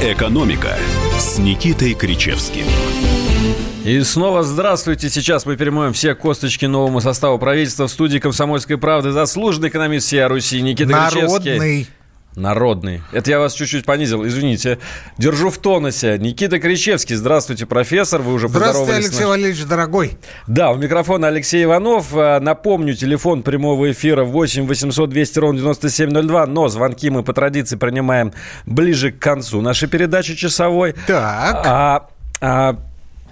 «Экономика» с Никитой Кричевским. И снова здравствуйте. Сейчас мы перемоем все косточки новому составу правительства в студии «Комсомольской правды». Заслуженный экономист всей Руси Никита Народный. Кричевский. Народный. Это я вас чуть-чуть понизил, извините. Держу в тонусе. Никита Кричевский. Здравствуйте, профессор. Вы уже Здравствуйте, поздоровались. Алексей с Валерьевич, дорогой. Да, у микрофона Алексей Иванов. А, Напомню, телефон прямого эфира 8 800 200 ровно 9702. Но звонки мы по традиции принимаем ближе к концу нашей передачи часовой. Так. А, а,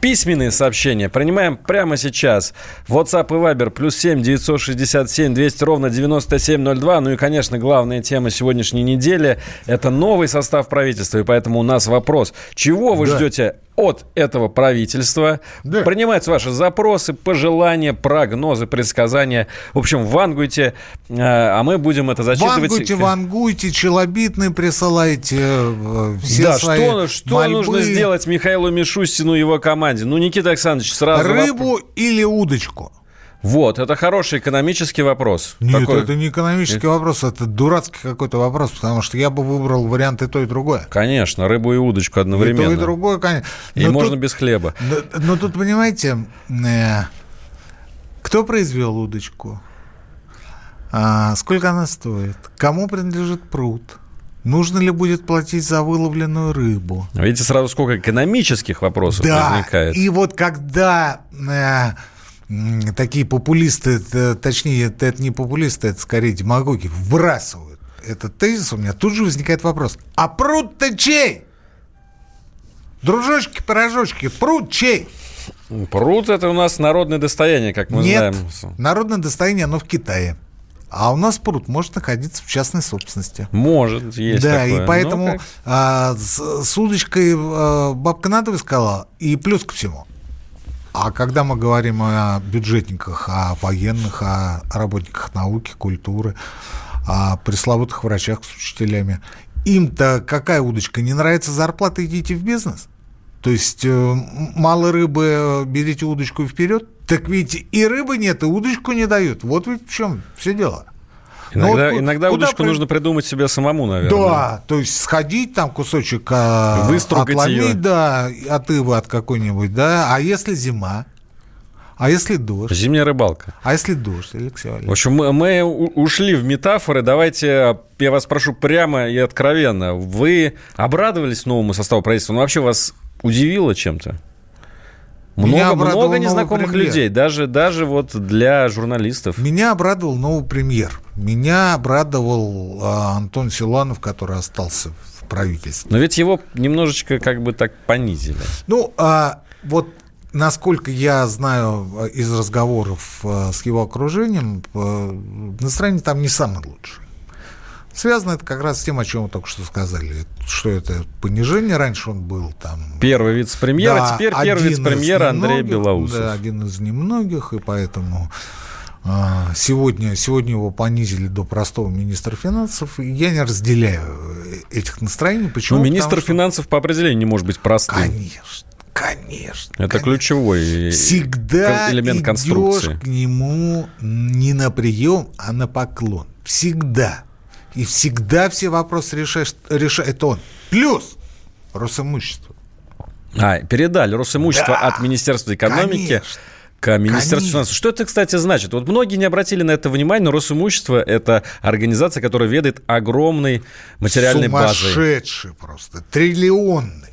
Письменные сообщения принимаем прямо сейчас. WhatsApp и Viber плюс 7 967 200 ровно 9702. Ну и, конечно, главная тема сегодняшней недели – это новый состав правительства. И поэтому у нас вопрос. Чего вы Да. ждете от этого правительства? Да. Принимаются ваши запросы, пожелания, прогнозы, предсказания. В общем, вангуйте, э, а мы будем это зачитывать. Вангуйте, вангуйте, челобитные присылайте э, все да, свои что, что мольбы. нужно сделать Михаилу Мишустину и его команде? Ну, Никита Александрович, сразу... Рыбу или удочку? Вот, это хороший экономический вопрос. Нет, Такой- это не экономический вопрос, это дурацкий какой-то вопрос, потому что я бы выбрал вариант и то, и другое. Конечно, рыбу и удочку И одновременно. то, и другое, конечно. И Но можно тут- без хлеба. Но, но тут, понимаете, э, кто произвел удочку? А, сколько она стоит? Кому принадлежит пруд? Нужно ли будет платить за выловленную рыбу? Видите, сразу сколько экономических вопросов Да, возникает. и вот когда э, такие популисты, т- точнее, это, это не популисты, это скорее демагоги, вбрасывают этот тезис, у меня тут же возникает вопрос. А пруд-то чей? Дружочки, пирожочки, пруд чей? Пруд – это у нас народное достояние, как мы Нет, знаем. народное достояние, оно в Китае. А у нас пруд может находиться в частной собственности. Может, есть да, такое. и Ну, поэтому как- а, с, с удочкой а, бабка надо сказала, и плюс ко всему. А когда мы говорим о бюджетниках, о военных, о работниках науки, культуры, о пресловутых врачах с учителями, им-то какая удочка? Не нравится зарплата, идите в бизнес? То есть э, мало рыбы, э, берите удочку вперед? Так ведь и рыбы нет, и удочку не дают. Вот ведь в чем все дело. Ну Иногда, ку- иногда куда удочку при- нужно придумать себе самому, наверное. Да, то есть сходить там кусочек а, отломить, её. да, от ивы от какой-нибудь, да. А если зима? А если дождь? Зимняя рыбалка. А если дождь, Алексей В Валерьевич? общем, мы, мы ушли в метафоры. Давайте, я вас прошу прямо и откровенно. Вы обрадовались новому составу правительства? Ну, вообще вас удивило чем-то? Много, много незнакомых людей, даже, даже вот для журналистов. Меня обрадовал новый премьер. Меня обрадовал а, Антон Силуанов, который остался в правительстве. Но ведь его немножечко как бы так понизили. Ну, а, вот насколько я знаю а, из разговоров а, с его окружением, а, настроение там не самое лучшее. Связано это как раз с тем, о чем вы только что сказали, что это понижение. Раньше он был там... Первый вице-премьер, а Да, теперь первый вице-премьер Андрей Белоусов. Да, один из немногих, и поэтому а, сегодня, сегодня его понизили до простого министра финансов. И я не разделяю э, этих настроений. Почему? Ну, министр Потому что- финансов по определению не может быть простым. Конечно, конечно. Это конечно. ключевой Всегда элемент конструкции. к нему не на прием, а на поклон. Всегда. И всегда все вопросы решаешь, решает он. Плюс Росимущество. А, передали Росимущество Да, от Министерства экономики конечно. к Министерству Конечно. финансов. Что это, кстати, значит? Вот многие не обратили на это внимание, но Росимущество – это организация, которая ведает огромной материальной базой. Сумасшедший просто. Триллионный.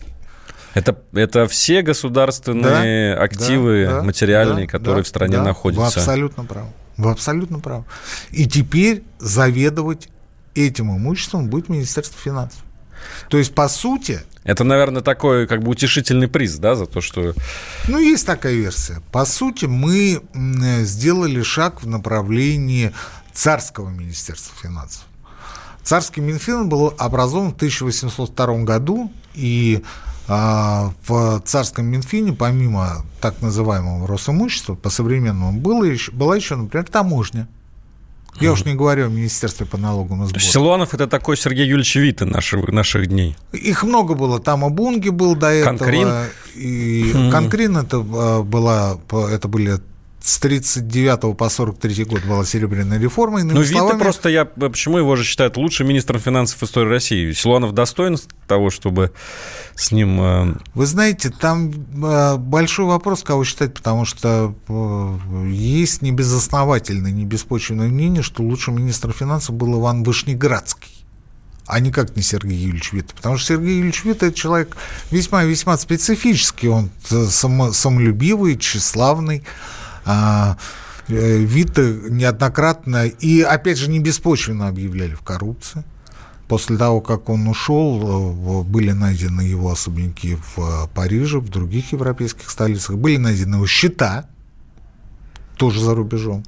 Это, это все государственные Да, активы да, да, материальные, да, которые да, в стране да. находятся. Вы абсолютно правы. Вы абсолютно правы. И теперь заведовать этим имуществом будет Министерство финансов. То есть, по сути, Это, наверное, такой как бы утешительный приз, да, за то, что... Ну, есть такая версия. По сути, мы сделали шаг в направлении царского министерства финансов. Царский Минфин был образован в 1802 году, и а, в царском Минфине, помимо так называемого Росимущества, по-современному, было еще, была еще, например, таможня. Я уж не говорю о Министерстве по налогам и сборам. Силуанов – это такой Сергей Юльевич Вита наших, наших дней. Их много было. Там и Бунги был до этого. Конкрин? И Конкрин это, а, была, это были с 39 по 43 год была серебряная реформа. Ну, Вита словами... просто, я почему его же считают лучшим министром финансов истории России? Силуанов достоин того, чтобы с ним... Э, Вы знаете, там э, большой вопрос, кого считать, потому что э, есть небезосновательное, небеспочвенное мнение, что лучшим министром финансов был Иван Вышнеградский а никак не Сергей Юрьевич Вита. Потому что Сергей Юрьевич Вита – это человек весьма-весьма специфический. Он само, самолюбивый, тщеславный. А, э, Вита неоднократно и, опять же, не беспочвенно объявляли в коррупции. После того, как он ушел, э, были найдены его особняки в э, Париже, в других европейских столицах. Были найдены его счета, тоже за рубежом.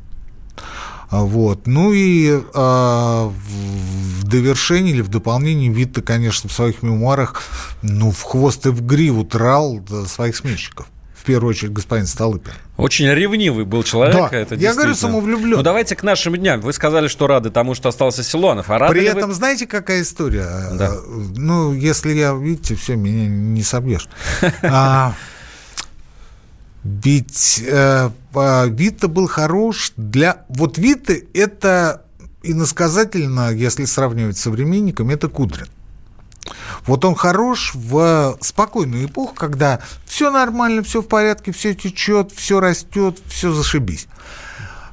А, вот. Ну и э, в довершении или в дополнении Витта, конечно, в своих мемуарах ну, в хвост и в гриву трал своих сменщиков первую очередь господин Столыпин. Очень ревнивый был человек. Да, это я говорю, самовлюблен. Ну, давайте к нашим дням. Вы сказали, что рады тому, что остался Силуанов. А рады При этом, вы... знаете, какая история? Да. Ну, если я, видите, все, меня не собьешь. А, ведь э, Вита был хорош для... Вот Вита – это иносказательно, если сравнивать с современниками, это Кудрин. Вот он хорош в спокойную эпоху, когда все нормально, все в порядке, все течет, все растет, все зашибись.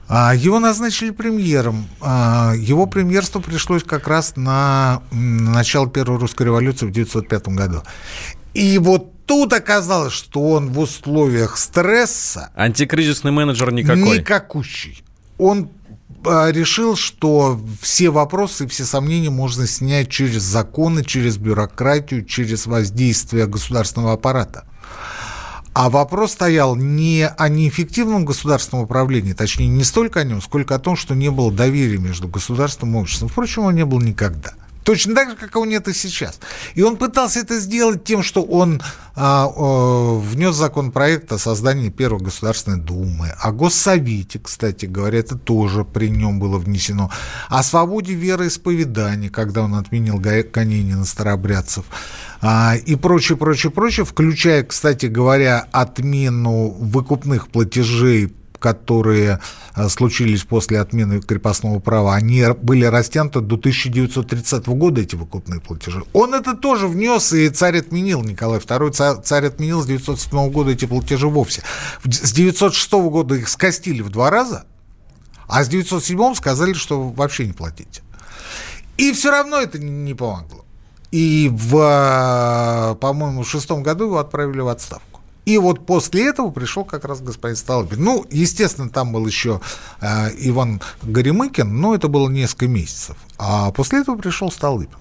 А, его назначили премьером. А, его премьерство пришлось как раз на начало Первой русской революции в 1905 году. И вот тут оказалось, что он в условиях стресса... Антикризисный менеджер никакой. Никакущий. Он решил, что все вопросы, все сомнения можно снять через законы, через бюрократию, через воздействие государственного аппарата. А вопрос стоял не о неэффективном государственном управлении, точнее, не столько о нем, сколько о том, что не было доверия между государством и обществом. Впрочем, его не было никогда. Точно так же, как его нет и сейчас. И он пытался это сделать тем, что он а, а, внес законопроект о создании Первой Государственной Думы, о Госсовете, кстати говоря, это тоже при нем было внесено, о свободе вероисповедания, когда он отменил гонение на старобрядцев, а, и прочее, прочее, прочее, включая, кстати говоря, отмену выкупных платежей которые э, случились после отмены крепостного права, они были растянуты до 1930 года, эти выкупные платежи. Он это тоже внес, и царь отменил, Николай II, царь отменил с 1907 года эти платежи вовсе. С 1906 года их скостили в два раза, а с 1907 сказали, что вообще не платите. И все равно это не помогло. И в, э, по-моему, в шестом году его отправили в отставку. И вот после этого пришел как раз господин Столыпин. Ну, естественно, там был еще э, Иван Горемыкин, но это было несколько месяцев. А после этого пришел Столыпин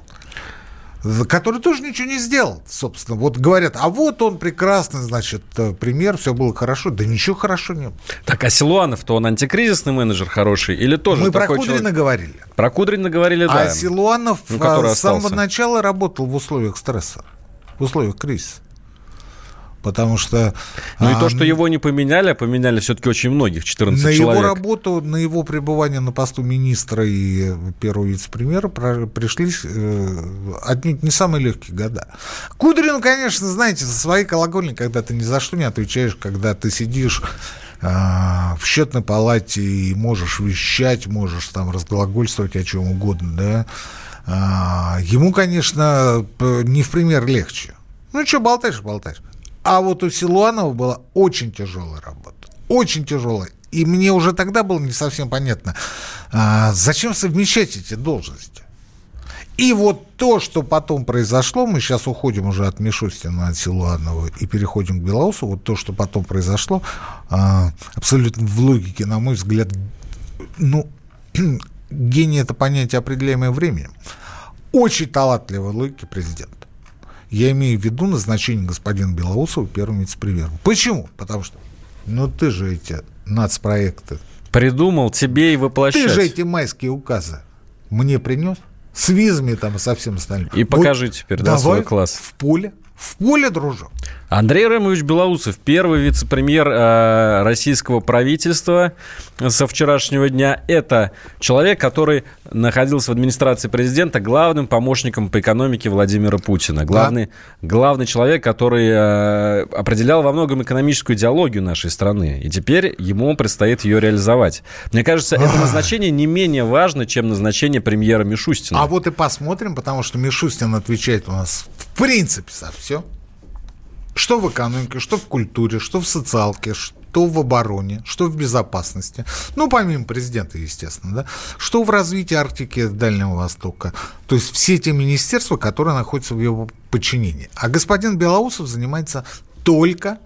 который тоже ничего не сделал, собственно. Вот говорят, а вот он прекрасный, значит, э, пример, все было хорошо. Да ничего хорошо не было. Так, а Силуанов-то он антикризисный менеджер хороший или тоже Мы про Кудрина человек... говорили. Про Кудрина говорили, да. А Силуанов ну, с самого начала работал в условиях стресса, в условиях кризиса. Потому что... Ну и а, то, что его не поменяли, а поменяли все-таки очень многих, 14 на человек. На его работу, на его пребывание на посту министра и первого вице-премьера пришли э, отнюдь не самые легкие года. Кудрин, конечно, знаете, со своей колокольни, когда ты ни за что не отвечаешь, когда ты сидишь э, в счетной палате и можешь вещать, можешь там разглагольствовать о чем угодно, да, а, ему, конечно, не в пример легче. Ну, что, болтаешь, болтаешь. А вот у Силуанова была очень тяжелая работа. Очень тяжелая. И мне уже тогда было не совсем понятно, а, зачем совмещать эти должности. И вот то, что потом произошло, мы сейчас уходим уже от Мишустина, от Силуанова и переходим к Белоусу, вот то, что потом произошло, а, абсолютно в логике, на мой взгляд, ну, гений – это понятие, определяемое временем. Очень талантливый логики президент. Я имею в виду назначение господина Белоусова первым вице-премьером. Почему? Потому что, ну ты же эти нацпроекты... Придумал тебе и воплощать. Ты же эти майские указы мне принес с визами там и со всем остальным. И покажи вот теперь, да, свой класс. в поле, В поле, дружок. Андрей Ремович Белоусов, первый вице-премьер э, российского правительства со вчерашнего дня. Это человек, который находился в администрации президента главным помощником по экономике Владимира Путина. Главный, да. главный человек, который э, определял во многом экономическую идеологию нашей страны. И теперь ему предстоит ее реализовать. Мне кажется, это назначение не менее важно, чем назначение премьера Мишустина. А вот и посмотрим, потому что Мишустин отвечает у нас в принципе за все. Что в экономике, что в культуре, что в социалке, что в обороне, что в безопасности. Ну, помимо президента, естественно, да. Что в развитии Арктики Дальнего Востока. То есть все те министерства, которые находятся в его подчинении. А господин Белоусов занимается только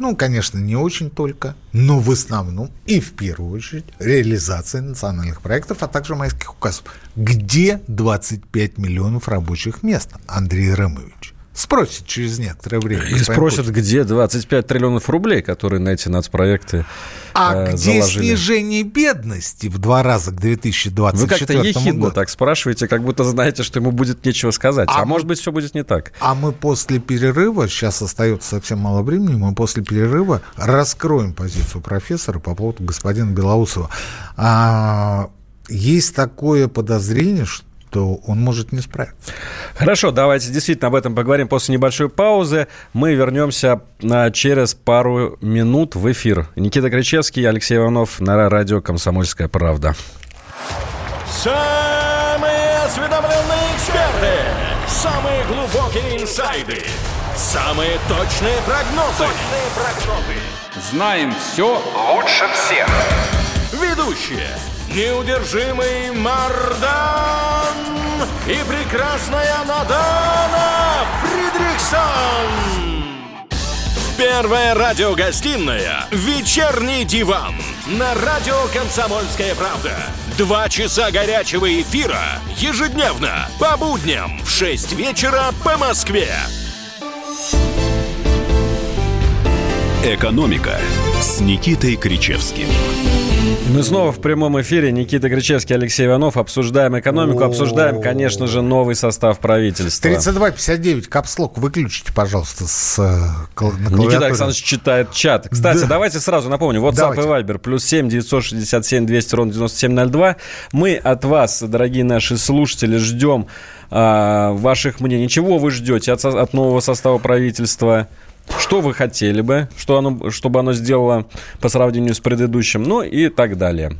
ну, конечно, не очень только, но в основном и в первую очередь реализацией национальных проектов, а также майских указов. Где 25 миллионов рабочих мест, Андрей Ремович? Спросит через некоторое время. И спросят, Путин. где 25 триллионов рублей, которые на эти нацпроекты А э, где заложили. снижение бедности в два раза к 2024 Вы как-то ехидно году? так спрашиваете, как будто знаете, что ему будет нечего сказать. А, а может быть, все будет не так. А мы после перерыва, сейчас остается совсем мало времени, мы после перерыва раскроем позицию профессора по поводу господина Белоусова. А, есть такое подозрение, что то он может не справиться. Хорошо, давайте действительно об этом поговорим после небольшой паузы. Мы вернемся на, через пару минут в эфир. Никита Кричевский, Алексей Иванов на радио «Комсомольская правда». Самые осведомленные эксперты, самые глубокие инсайды, самые точные прогнозы. Точные прогнозы. Знаем все лучше всех. Ведущие неудержимый Мардан и прекрасная Надана Фридрихсон. Первая радиогостинная «Вечерний диван» на радио «Комсомольская правда». Два часа горячего эфира ежедневно по будням в 6 вечера по Москве. «Экономика» с Никитой Кричевским. Мы снова в прямом эфире. Никита Кричевский, Алексей Иванов. Обсуждаем экономику, обсуждаем, конечно же, новый состав правительства. 3259, капслок выключите, пожалуйста, с э, Никита Александрович читает чат. Кстати, да. давайте сразу напомню. WhatsApp и Viber. Плюс 7 967 200 ровно 9702. Мы от вас, дорогие наши слушатели, ждем а, ваших мнений. Чего вы ждете от, от нового состава правительства? Что вы хотели бы, что оно, чтобы оно сделало по сравнению с предыдущим, ну и так далее.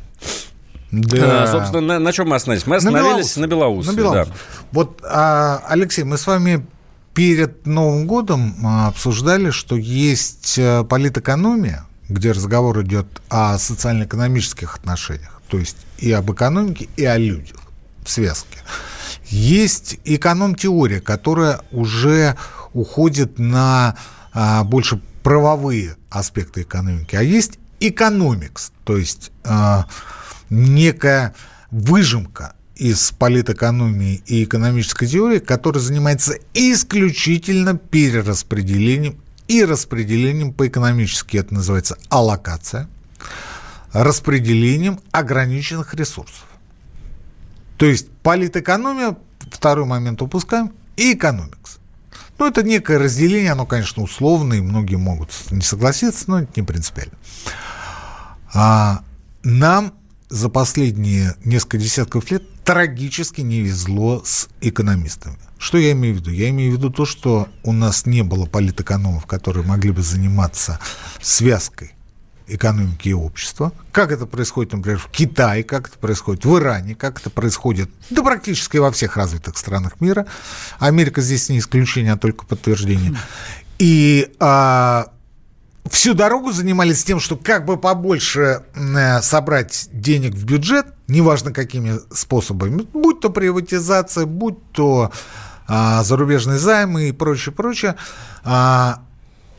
Да. А, собственно, на, на чем мы остановились? Мы остановились на Беларуси. На Беларуси. Да. Вот, а, Алексей, мы с вами перед Новым годом а, обсуждали, что есть э, политэкономия, где разговор идет о социально-экономических отношениях, то есть и об экономике, и о людях в связке. Есть эконом-теория, которая уже уходит на а, больше правовые аспекты экономики, а есть экономикс, то есть а, некая выжимка из политэкономии и экономической теории, которая занимается исключительно перераспределением и распределением по-экономически, это называется аллокация, распределением ограниченных ресурсов. То есть политэкономия, второй момент упускаем, и экономикс. Ну, это некое разделение, оно, конечно, условное, и многие могут не согласиться, но это не принципиально. А нам за последние несколько десятков лет трагически не везло с экономистами. Что я имею в виду? Я имею в виду то, что у нас не было политэкономов, которые могли бы заниматься связкой экономики и общества. Как это происходит, например, в Китае, как это происходит в Иране, как это происходит, да практически во всех развитых странах мира. Америка здесь не исключение, а только подтверждение. И а, всю дорогу занимались тем, что как бы побольше э, собрать денег в бюджет, неважно какими способами, будь то приватизация, будь то а, зарубежные займы и прочее, прочее, а,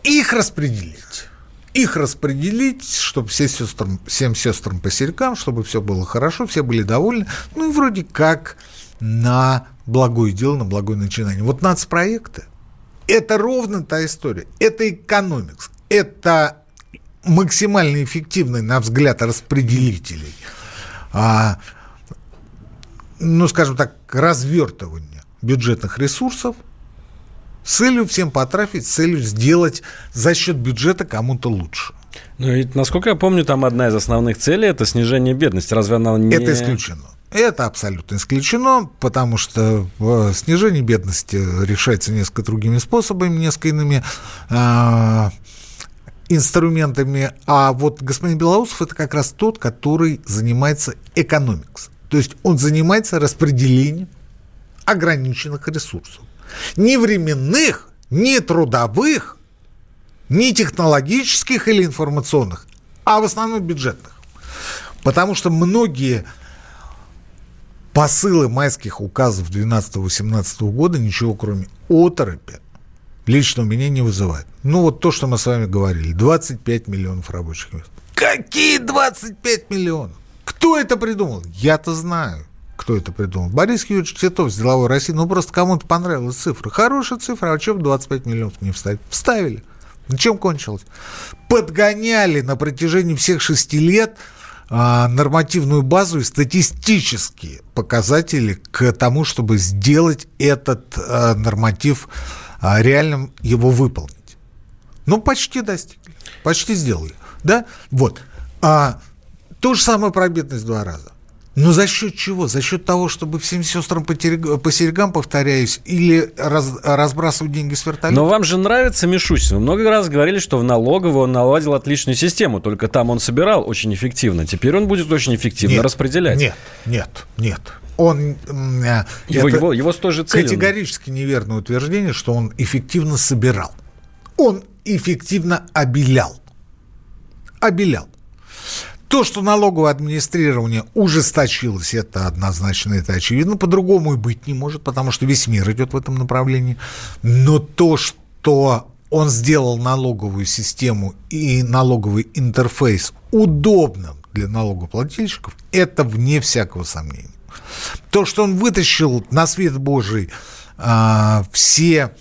их распределить их распределить, чтобы все сестрам, всем сестрам по серькам, чтобы все было хорошо, все были довольны. Ну и вроде как на благое дело, на благое начинание. Вот нацпроекты – это ровно та история. Это экономикс. Это максимально эффективный, на взгляд распределителей, а, ну, скажем так, развертывание бюджетных ресурсов С целью всем потрафить, с целью сделать за счет бюджета кому-то лучше. Ну, и, насколько я помню, там одна из основных целей – это снижение бедности. Разве она не... Это исключено. Это абсолютно исключено, потому что э, снижение бедности решается несколько другими способами, несколько иными э, инструментами. А вот господин Белоусов это как раз тот, который занимается экономикс. То есть он занимается распределением ограниченных ресурсов. Ни временных, ни трудовых, ни технологических или информационных, а в основном бюджетных. Потому что многие посылы майских указов 12-18 года ничего кроме оторопи лично у меня не вызывает. Ну, вот то, что мы с вами говорили. 25 миллионов рабочих мест. Какие 25 миллионов? Кто это придумал? Я-то знаю, кто это придумал. Борис Юрьевич Титов с «Деловой России». Ну, просто кому-то понравилась цифра. Хорошая цифра, а чем 25 миллионов не вставить? Вставили. На чем кончилось? Подгоняли на протяжении всех шести лет – а, нормативную базу и статистические показатели к тому, чтобы сделать этот а, норматив а, реальным, его выполнить. Ну, почти достигли, почти сделали. Да? Вот. А, то же самое про бедность два раза. Но за счет чего? За счет того, чтобы всем сестрам по, терег... по серьгам, повторяюсь, или раз... разбрасывать деньги с вертолета? Но вам же нравится Мишустин. Вы много раз говорили, что в налоговую он наладил отличную систему, только там он собирал очень эффективно. Теперь он будет очень эффективно нет, распределять. Нет, нет, нет. Он, э, его, его, его с той же целью. Категорически неверное утверждение, что он эффективно собирал. Он эффективно обелял. Обелял. То, что налоговое администрирование ужесточилось, это однозначно, это очевидно. По-другому и быть не может, потому что весь мир идет в этом направлении. Но то, что он сделал налоговую систему и налоговый интерфейс удобным для налогоплательщиков, это вне всякого сомнения. То, что он вытащил на свет Божий а, все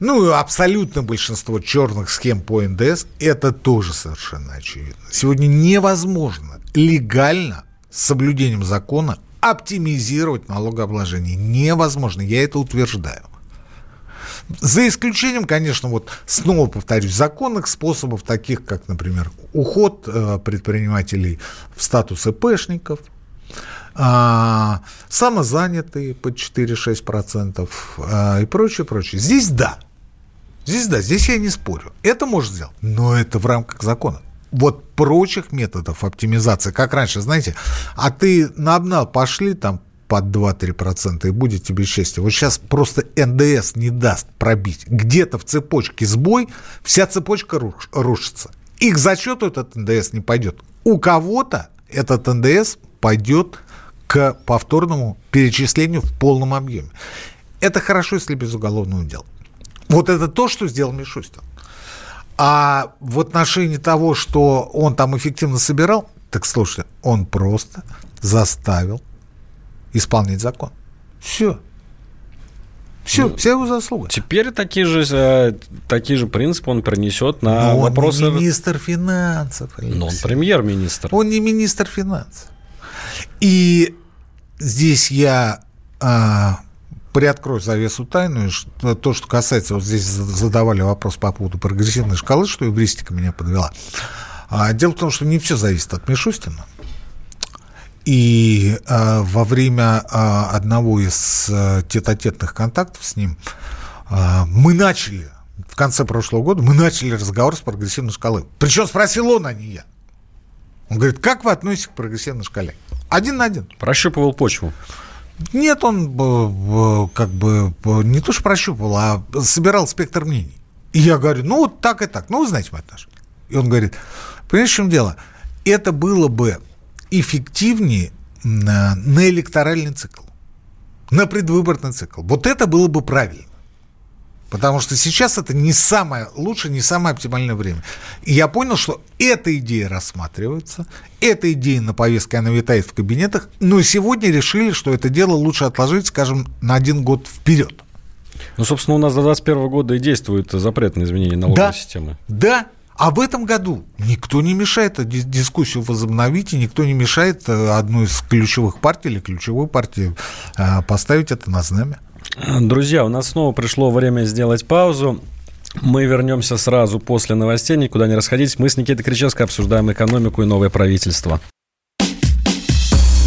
ну, абсолютно большинство черных схем по НДС, это тоже совершенно очевидно. Сегодня невозможно легально с соблюдением закона оптимизировать налогообложение. Невозможно, я это утверждаю. За исключением, конечно, вот снова повторюсь, законных способов, таких как, например, уход э, предпринимателей в статус ИПшников, а, самозанятые под 4-6% а, и прочее, прочее. Здесь да, Здесь да, здесь я не спорю. Это может сделать, но это в рамках закона. Вот прочих методов оптимизации, как раньше, знаете, а ты на обнал пошли там под 2-3% и будет тебе счастье. Вот сейчас просто НДС не даст пробить. Где-то в цепочке сбой, вся цепочка руш, рушится. И к зачету этот НДС не пойдет. У кого-то этот НДС пойдет к повторному перечислению в полном объеме. Это хорошо, если без уголовного дела. Вот это то, что сделал Мишустин. А в отношении того, что он там эффективно собирал, так слушайте, он просто заставил исполнять закон. Все. Все, ну, вся его заслуга. Теперь такие же, э, такие же принципы он принесет на Но вопросы... он не министр финансов. Алексей. Но он премьер-министр. Он не министр финансов. И здесь я а, приоткрою завесу тайну, то, что касается, вот здесь задавали вопрос по поводу прогрессивной шкалы, что евристика меня подвела. А, дело в том, что не все зависит от Мишустина. И а, во время а, одного из а, тет-а-тетных контактов с ним а, мы начали, в конце прошлого года, мы начали разговор с прогрессивной шкалой. Причем спросил он, а не я. Он говорит, как вы относитесь к прогрессивной шкале? Один на один. Прощупывал почву. Нет, он как бы не то что прощупывал, а собирал спектр мнений. И я говорю, ну вот так и так, ну вы знаете мой отношение. И он говорит, понимаешь, в чем дело? Это было бы эффективнее на, на электоральный цикл, на предвыборный цикл. Вот это было бы правильно. Потому что сейчас это не самое лучшее, не самое оптимальное время. И я понял, что эта идея рассматривается, эта идея на повестке, она витает в кабинетах, но сегодня решили, что это дело лучше отложить, скажем, на один год вперед. Ну, собственно, у нас до 2021 года и действует запрет на изменение налоговой да, системы. Да, а в этом году никто не мешает дискуссию возобновить, и никто не мешает э, одну из ключевых партий или ключевую партию э, поставить это на знамя. Друзья, у нас снова пришло время сделать паузу. Мы вернемся сразу после новостей, никуда не расходитесь. Мы с Никитой Кричевской обсуждаем экономику и новое правительство.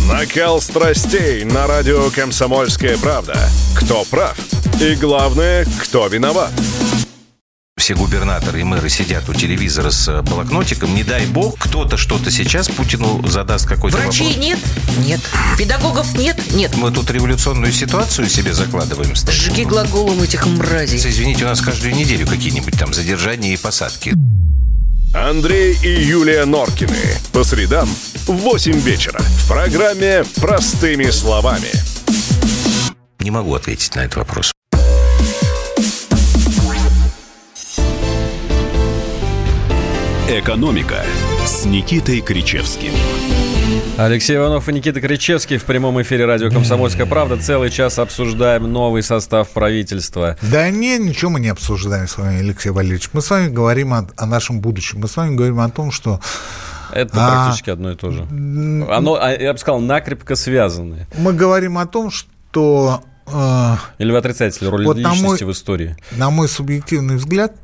Накал страстей на радио «Комсомольская правда». Кто прав? И главное, кто виноват? Все губернаторы и мэры сидят у телевизора с э, блокнотиком, не дай бог, кто-то что-то сейчас Путину задаст какой-то Врачей вопрос. нет? Нет. Педагогов нет? Нет. Мы тут революционную ситуацию себе закладываем. Стас. Жги глаголом этих мразей. Извините, у нас каждую неделю какие-нибудь там задержания и посадки. Андрей и Юлия Норкины. По средам в 8 вечера. В программе «Простыми словами». Не могу ответить на этот вопрос. «Экономика» с Никитой Кричевским. Алексей Иванов и Никита Кричевский в прямом эфире радио «Комсомольская правда». Целый час обсуждаем новый состав правительства. Да не, ничего мы не обсуждаем с вами, Алексей Валерьевич. Мы с вами говорим о, о нашем будущем. Мы с вами говорим о том, что... Это А, практически одно и то же. Оно, а, я бы сказал, накрепко связаны. Мы говорим о том, что, э, Или вы отрицаете роль Вот личности мой- в истории? на мой субъективный взгляд,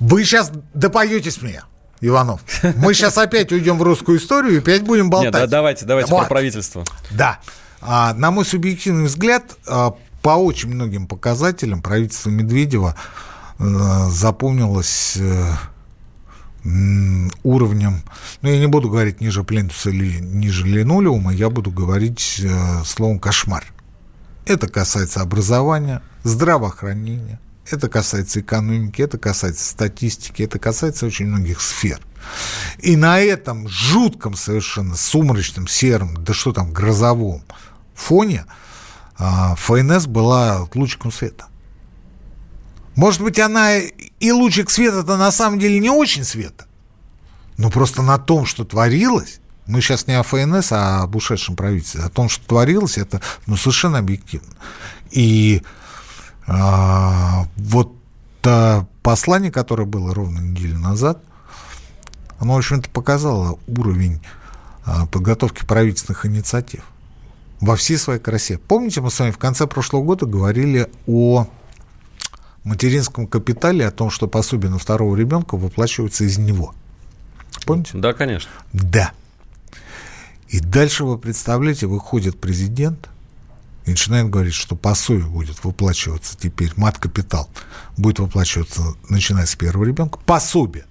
вы сейчас допоетесь мне, Иванов. Мы сейчас опять уйдем в русскую историю и опять будем Нет, болтать. да- давайте, давайте Вот. про правительство. Да. А, на мой субъективный взгляд, а, по очень многим показателям правительство Медведева э, запомнилось э, уровнем, ну, я не буду говорить ниже плинтуса или ниже линолеума, я буду говорить э, словом «кошмар». Это касается образования, здравоохранения, это касается экономики, это касается статистики, это касается очень многих сфер. И на этом жутком совершенно сумрачном, сером, да что там, грозовом фоне а, ФНС была лучиком света. Может быть, она и лучик света-то на самом деле не очень света, но просто на том, что творилось, мы сейчас не о ФНС, а об ушедшем правительстве, о том, что творилось, это ну, совершенно объективно. И а, вот а, послание, которое было ровно неделю назад, оно, в общем-то, показало уровень а, подготовки правительственных инициатив во всей своей красе. Помните, мы с вами в конце прошлого года говорили о материнском капитале, о том, что пособие на второго ребенка выплачивается из него. Помните? Да, конечно. Да. И дальше, вы представляете, выходит президент и начинает говорить, что пособие будет выплачиваться теперь, мат-капитал будет выплачиваться, начиная с первого ребенка, пособие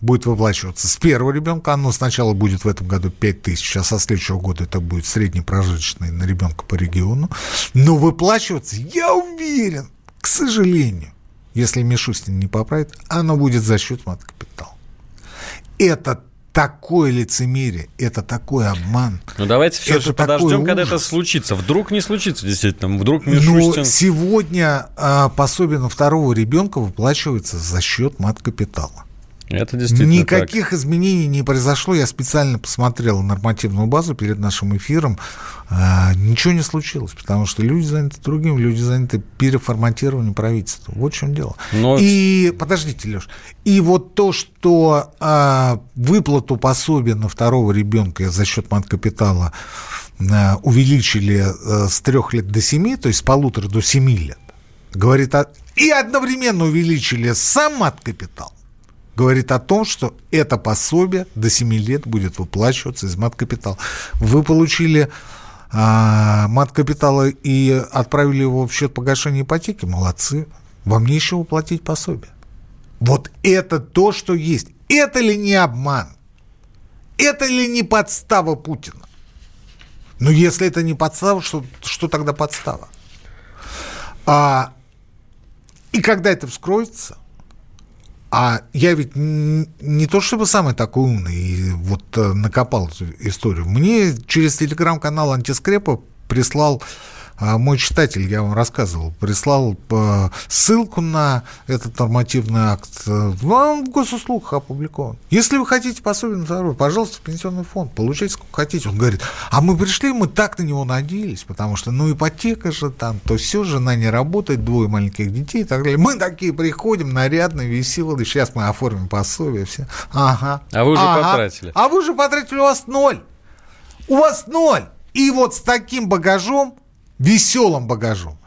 будет выплачиваться с первого ребенка, оно сначала будет в этом году 5 тысяч, а со следующего года это будет средний прожиточный на ребенка по региону, но выплачиваться, я уверен, к сожалению, если Мишустин не поправит, оно будет за счет мат-капитала. Это такое лицемерие, это такой обман. Ну давайте все же подождем, когда это случится. Вдруг не случится, действительно. Вдруг Но Мишустин... сегодня а, пособие на второго ребенка выплачивается за счет мат-капитала. Это действительно Никаких изменений не произошло. Я специально посмотрел нормативную базу перед нашим эфиром. А, ничего не случилось, потому что люди заняты другим, люди заняты переформатированием правительства. Вот в чем дело. Но- И подождите, Леш. И вот то, что а, выплату пособия на второго ребенка за счет мат-капитала а, увеличили а, с трех лет до семи, то есть с полутора до семи лет, говорит о... и одновременно увеличили сам мат-капитал, говорит о том, что это пособие до 7 лет будет выплачиваться из мат-капитала. Вы получили а, мат-капитала и отправили его в счет погашения ипотеки, молодцы. Вам нечего платить пособие. Вот это то, что есть. Это ли не обман? Это ли не подстава Путина? Ну, если это не подстава, что, что тогда подстава? А, и когда это вскроется, а я ведь не то чтобы самый такой умный и вот э, накопал эту историю. Мне через телеграм-канал антискрепа прислал мой читатель, я вам рассказывал, прислал ссылку на этот нормативный акт. Вам в госуслугах опубликован. Если вы хотите пособие на здоровье, пожалуйста, в пенсионный фонд, получайте сколько хотите. Он говорит, а мы пришли, мы так на него надеялись, потому что, ну, ипотека же там, то все, жена не работает, двое маленьких детей и так далее. Мы такие приходим, нарядные, веселые, сейчас мы оформим пособие, все. Ага. А вы уже Ага. потратили. А вы уже потратили, у вас ноль. У вас ноль. И вот с таким багажом, веселым багажом,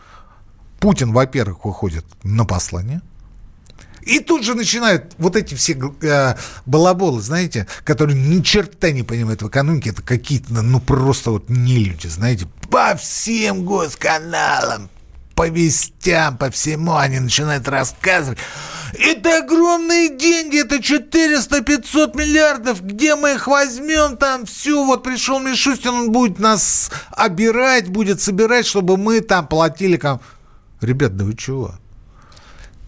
Путин, во-первых, выходит на послание, и тут же начинают вот эти все э, балаболы, знаете, которые ни черта не понимают в экономике, это какие-то, ну, просто вот не люди, знаете, по всем госканалам, по вестям, по всему они начинают рассказывать. Это огромные деньги, это 400-500 миллиардов. Где мы их возьмем там? Все, вот пришел Мишустин, он будет нас обирать, будет собирать, чтобы мы там платили. Ребят, да вы чего?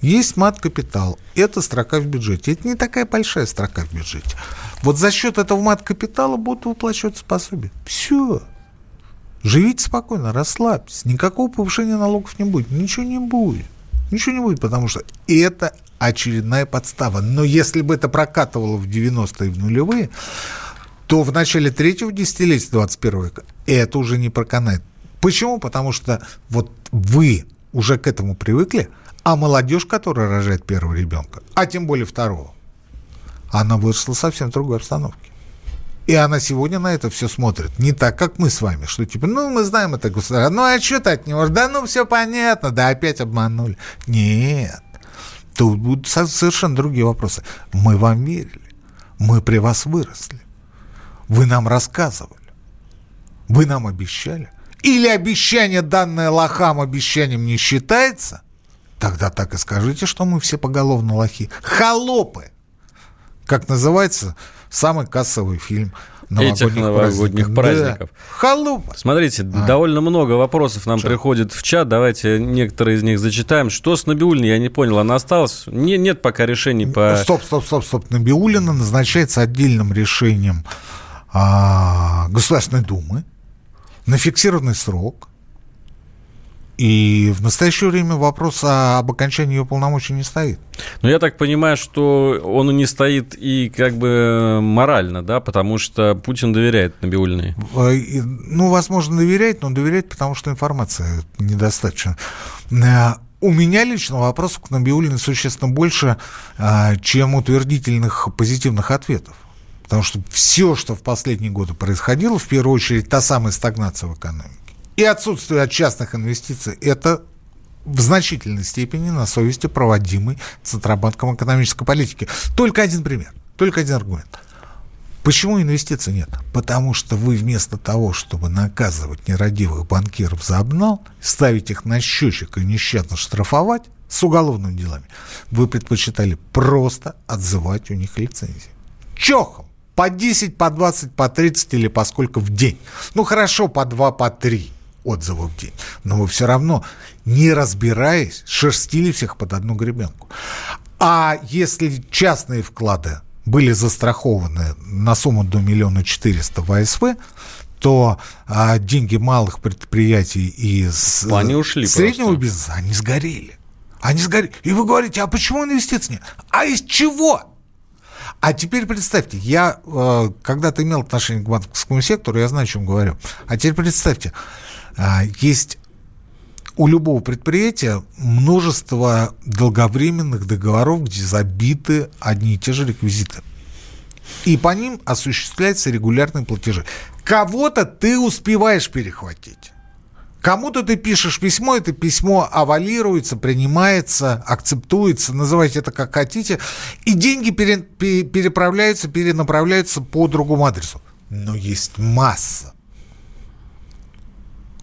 Есть мат-капитал. Это строка в бюджете. Это не такая большая строка в бюджете. Вот за счет этого мат-капитала будут выплачиваться пособия. Все. Живите спокойно, расслабьтесь. Никакого повышения налогов не будет. Ничего не будет. Ничего не будет, потому что это очередная подстава. Но если бы это прокатывало в 90-е и в нулевые, то в начале третьего десятилетия 21 века это уже не проканает. Почему? Потому что вот вы уже к этому привыкли, а молодежь, которая рожает первого ребенка, а тем более второго, она выросла совсем в другой обстановке. И она сегодня на это все смотрит не так, как мы с вами, что типа, ну, мы знаем это государство, ну, а что ты от него? Да ну, все понятно, да опять обманули. Нет. Тут будут совершенно другие вопросы. Мы вам верили. Мы при вас выросли. Вы нам рассказывали. Вы нам обещали. Или обещание, данное лохам, обещанием не считается? Тогда так и скажите, что мы все поголовно лохи. Холопы! Как называется самый кассовый фильм новогодних этих новогодних праздников. праздников. Да. Халупа. Смотрите, а. довольно много вопросов нам Что? приходит в чат. Давайте некоторые из них зачитаем. Что с Набиулиной? Я не понял. Она осталась? Не, нет пока решений по... Стоп, стоп, стоп, стоп. Набиулина назначается отдельным решением а, Государственной Думы на фиксированный срок. И в настоящее время вопрос об окончании ее полномочий не стоит. Но я так понимаю, что он не стоит и как бы морально, да, потому что Путин доверяет Набиулиной. Ну, возможно, доверяет, но доверяет, потому что информация недостаточно. Э, у меня лично вопросов к Набиулиной существенно больше, э, чем утвердительных позитивных ответов. Потому что все, что в последние годы происходило, в первую очередь та самая стагнация в экономике, и отсутствие частных инвестиций – это в значительной степени на совести проводимой Центробанком экономической политики. Только один пример, только один аргумент. Почему инвестиций нет? Потому что вы вместо того, чтобы наказывать нерадивых банкиров за обнал, ставить их на счетчик и нещадно штрафовать с уголовными делами, вы предпочитали просто отзывать у них лицензии. Чохом! По 10, по 20, по 30 или по сколько в день. Ну хорошо, по 2, по 3 отзывов в день. Но вы все равно, не разбираясь, шерстили всех под одну гребенку. А если частные вклады были застрахованы на сумму до миллиона четыреста в АСВ, то а, деньги малых предприятий из они ушли среднего просто. бизнеса, они сгорели. Они сгорели. И вы говорите, а почему инвестиций нет? А из чего? А теперь представьте, я э, когда-то имел отношение к банковскому сектору, я знаю, о чем говорю. А теперь представьте, есть у любого предприятия множество долговременных договоров, где забиты одни и те же реквизиты. И по ним осуществляются регулярные платежи. Кого-то ты успеваешь перехватить. Кому-то ты пишешь письмо, это письмо авалируется, принимается, акцептуется, называйте это как хотите, и деньги пере, переправляются, перенаправляются по другому адресу. Но есть масса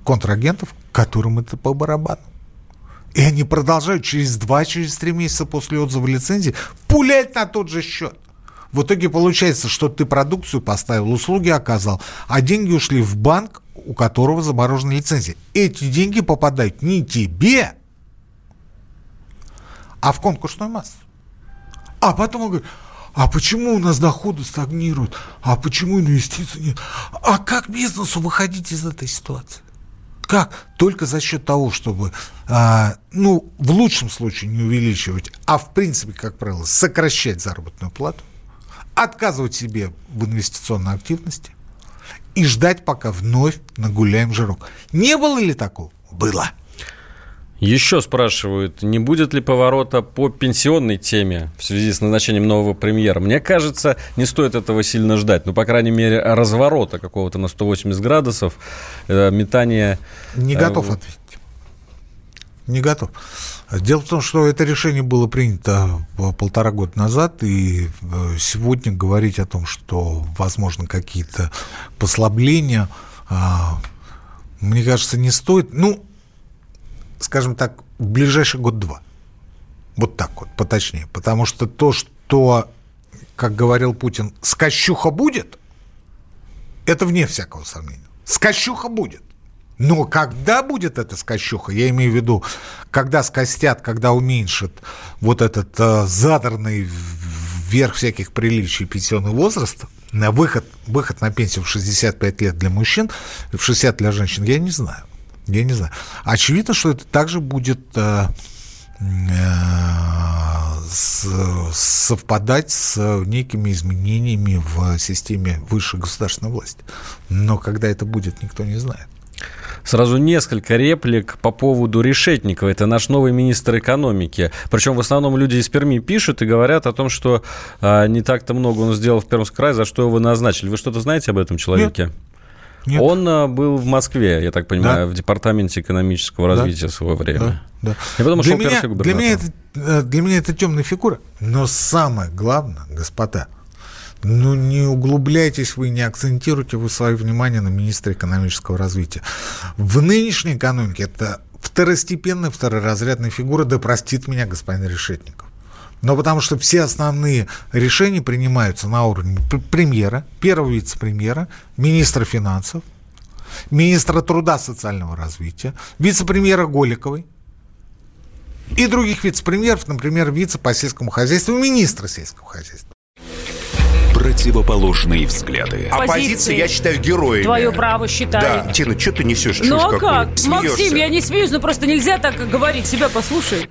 контрагентов, которым это по барабану. И они продолжают через два, через три месяца после отзыва лицензии пулять на тот же счет. В итоге получается, что ты продукцию поставил, услуги оказал, а деньги ушли в банк, у которого заморожена лицензия. Эти деньги попадают не тебе, а в конкурсную массу. А потом он говорит, а почему у нас доходы стагнируют? А почему инвестиций нет? А как бизнесу выходить из этой ситуации? Как? Только за счет того, чтобы, а, ну, в лучшем случае не увеличивать, а в принципе, как правило, сокращать заработную плату, отказывать себе в инвестиционной активности и ждать, пока вновь нагуляем жирок. Не было ли такого? Было. Еще спрашивают, не будет ли поворота по пенсионной теме в связи с назначением нового премьера? Мне кажется, не стоит этого сильно ждать. Ну, по крайней мере, разворота какого-то на 180 градусов, э, метания... Не э, готов ответить. не готов. Дело в том, что это решение было принято полтора года назад, и э, сегодня говорить о том, что возможно какие-то послабления, а, мне кажется, не стоит. Ну, скажем так, ближайший год-два. Вот так вот, поточнее. Потому что то, что, как говорил Путин, скощуха будет, это вне всякого сомнения. Скощуха будет. Но когда будет эта скощуха, я имею в виду, когда скостят, когда уменьшат вот этот э, задорный вверх всяких приличий пенсионный возраст, на выход, выход на пенсию в 65 лет для мужчин, в 60 для женщин, я не знаю. Я не знаю. Очевидно, что это также будет э, э, совпадать с некими изменениями в системе высшей государственной власти. Но когда это будет, никто не знает. Сразу несколько реплик по поводу Решетникова. Это наш новый министр экономики. Причем в основном люди из Перми пишут и говорят о том, что а, не так-то много он сделал в Пермском крае, за что его назначили. Вы что-то знаете об этом человеке? Нет. Нет. Он а, был в Москве, я так понимаю, да? в департаменте экономического развития да? в свое время. Да. Да. И потом для, меня, для, меня это, э, для меня это темная фигура. Но самое главное, господа, ну, не углубляйтесь вы, не акцентируйте вы свое внимание на министре экономического развития. В нынешней экономике это второстепенная, второразрядная фигура, да простит меня господин Решетников. Но потому что все основные решения принимаются на уровне премьера, первого вице-премьера, министра финансов, министра труда социального развития, вице-премьера Голиковой и других вице-премьеров, например, вице по сельскому хозяйству, министра сельского хозяйства. Противоположные взгляды. Оппозиция, я считаю, героями. Твое право считаю. Да. Тина, что ты несешь? Ну а как? Смеешься. Максим, я не смеюсь, но просто нельзя так говорить. Себя послушай.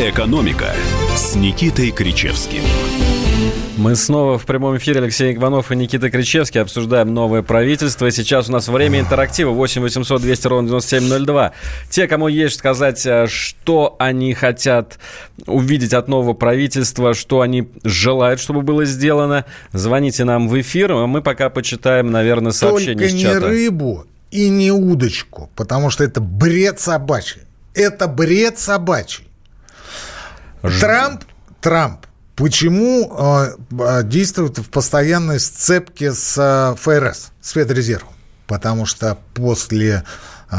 «Экономика» с Никитой Кричевским. Мы снова в прямом эфире. Алексей Иванов и Никита Кричевский обсуждаем новое правительство. Сейчас у нас время интерактива 8 800 200 ровно 9702. Те, кому есть сказать, э, что они хотят увидеть от нового правительства, что они желают, чтобы было сделано, звоните нам в эфир. А мы пока почитаем, наверное, сообщения Только с чата. не рыбу и не удочку, потому что это бред собачий. Это бред собачий. Трамп, Трамп, почему э, действует в постоянной сцепке с э, ФРС, с Федрезервом? Потому что после э,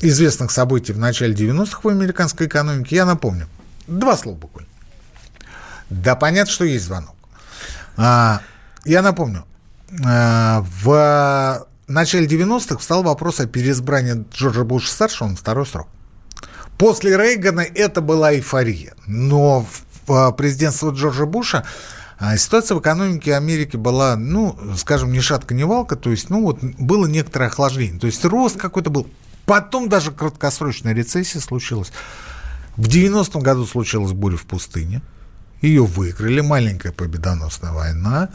известных событий в начале 90-х в американской экономике, я напомню, два слова буквально. Да, понятно, что есть звонок. А, я напомню, а, в начале 90-х встал вопрос о переизбрании Джорджа Буша-старшего на второй срок. После Рейгана это была эйфория. Но в а, президентство Джорджа Буша а, ситуация в экономике Америки была, ну, скажем, ни шатка, ни валка, то есть, ну, вот было некоторое охлаждение, то есть рост какой-то был. Потом даже краткосрочная рецессия случилась. В 90-м году случилась буря в пустыне, ее выиграли, маленькая победоносная война,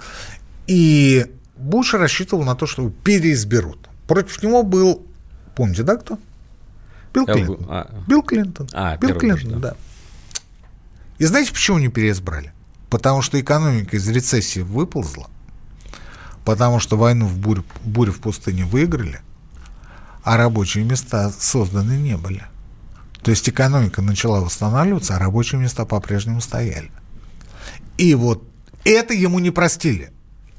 и Буш рассчитывал на то, что переизберут. Против него был, помните, да, кто? Билл Клинтон. А. Билл Клинтон. А, Билл Клинтон, да. да. И знаете, почему не переизбрали? Потому что экономика из рецессии выползла, потому что войну в буре, буре в пустыне выиграли, а рабочие места созданы не были. То есть экономика начала восстанавливаться, а рабочие места по-прежнему стояли. И вот это ему не простили.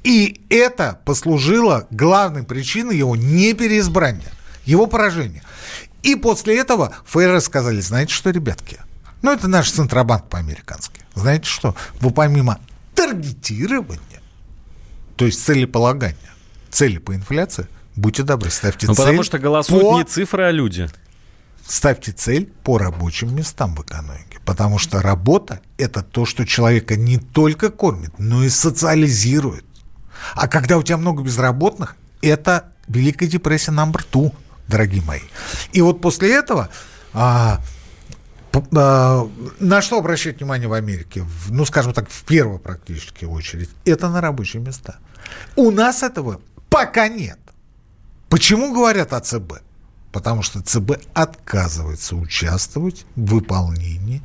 И это послужило главной причиной его непереизбрания, его поражения. И после этого ФРС сказали, знаете что, ребятки, ну это наш Центробанк по-американски. Знаете что, вы помимо таргетирования, то есть целеполагания, цели по инфляции, будьте добры, ставьте ну, цель. потому что голосуют по... не цифры, а люди. Ставьте цель по рабочим местам в экономике. Потому что работа – это то, что человека не только кормит, но и социализирует. А когда у тебя много безработных, это Великая депрессия номер two, дорогие мои. И вот после этого а, а, на что обращать внимание в Америке? Ну, скажем так, в первую практически очередь. Это на рабочие места. У нас этого пока нет. Почему говорят о ЦБ? Потому что ЦБ отказывается участвовать в выполнении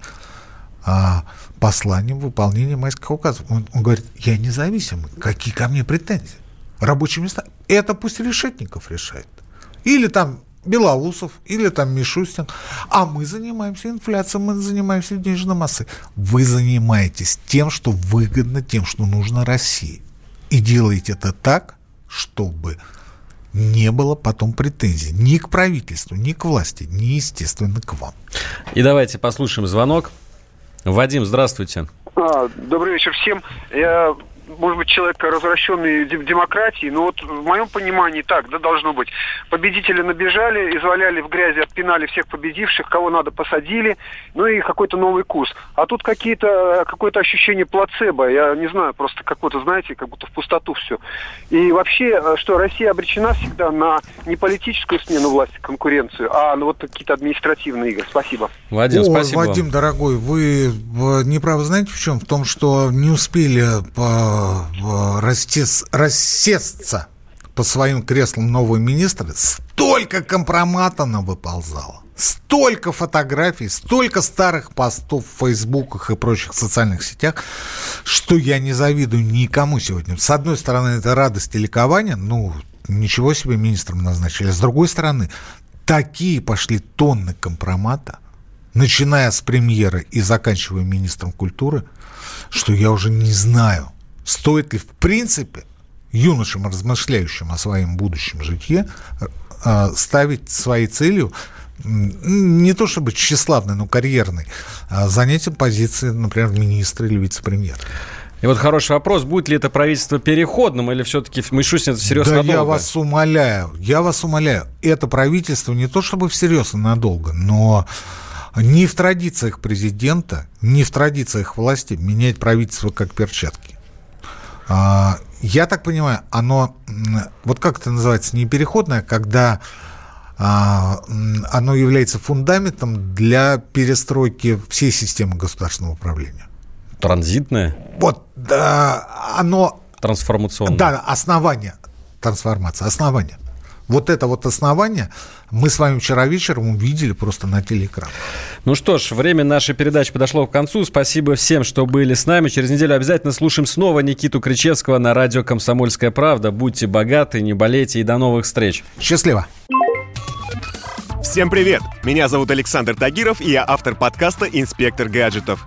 а, посланием, в выполнении майских указов. Он, он говорит, я независимый, какие ко мне претензии? Рабочие места. Это пусть Решетников решает. Или там Белоусов, или там Мишустин. А мы занимаемся инфляцией, мы занимаемся денежной массой. Вы занимаетесь тем, что выгодно, тем, что нужно России. И делаете это так, чтобы не было потом претензий ни к правительству, ни к власти, ни, естественно, к вам. И давайте послушаем звонок. Вадим, здравствуйте. А, добрый вечер всем. Я может быть, человек развращенный демократией, но вот в моем понимании так, да, должно быть. Победители набежали, изваляли в грязи, отпинали всех победивших, кого надо посадили, ну и какой-то новый курс. А тут какие-то, какое-то ощущение плацебо, я не знаю, просто какое-то, знаете, как будто в пустоту все. И вообще, э, что Россия обречена всегда на не политическую смену власти, конкуренцию, а на вот какие-то административные игры. Спасибо. Вадим, О, спасибо Вадим, дорогой, вы э, неправы знаете в чем? В том, что не успели по растес, рассесться по своим креслам новые министры, столько компромата нам выползало. Столько фотографий, столько старых постов в фейсбуках и прочих социальных сетях, что я не завидую никому сегодня. С одной стороны, это радость и ликование, ну, ничего себе министром назначили. С другой стороны, такие пошли тонны компромата, начиная с премьера и заканчивая министром культуры, что я уже не знаю – стоит ли в принципе юношам, размышляющим о своем будущем житье, э, ставить своей целью не то чтобы тщеславной, но карьерной, а занятием позиции, например, министра или вице-премьера. И вот хороший вопрос, будет ли это правительство переходным или все-таки Мишустин это всерьез да надолго? я вас умоляю, я вас умоляю, это правительство не то чтобы всерьез и надолго, но не в традициях президента, не в традициях власти менять правительство как перчатки. А, я так понимаю, оно, вот как это называется, не переходное, когда а, оно является фундаментом для перестройки всей системы государственного управления. Транзитное? Вот, да, оно... Трансформационное. Да, основание трансформации, основание. Вот это вот основание мы с вами вчера вечером увидели просто на телеэкране. Ну что ж, время нашей передачи подошло к концу. Спасибо всем, что были с нами. Через неделю обязательно слушаем снова Никиту Кричевского на радио «Комсомольская правда». Будьте богаты, не болейте и до новых встреч. Счастливо. Всем привет! Меня зовут Александр Тагиров, и я автор подкаста «Инспектор гаджетов».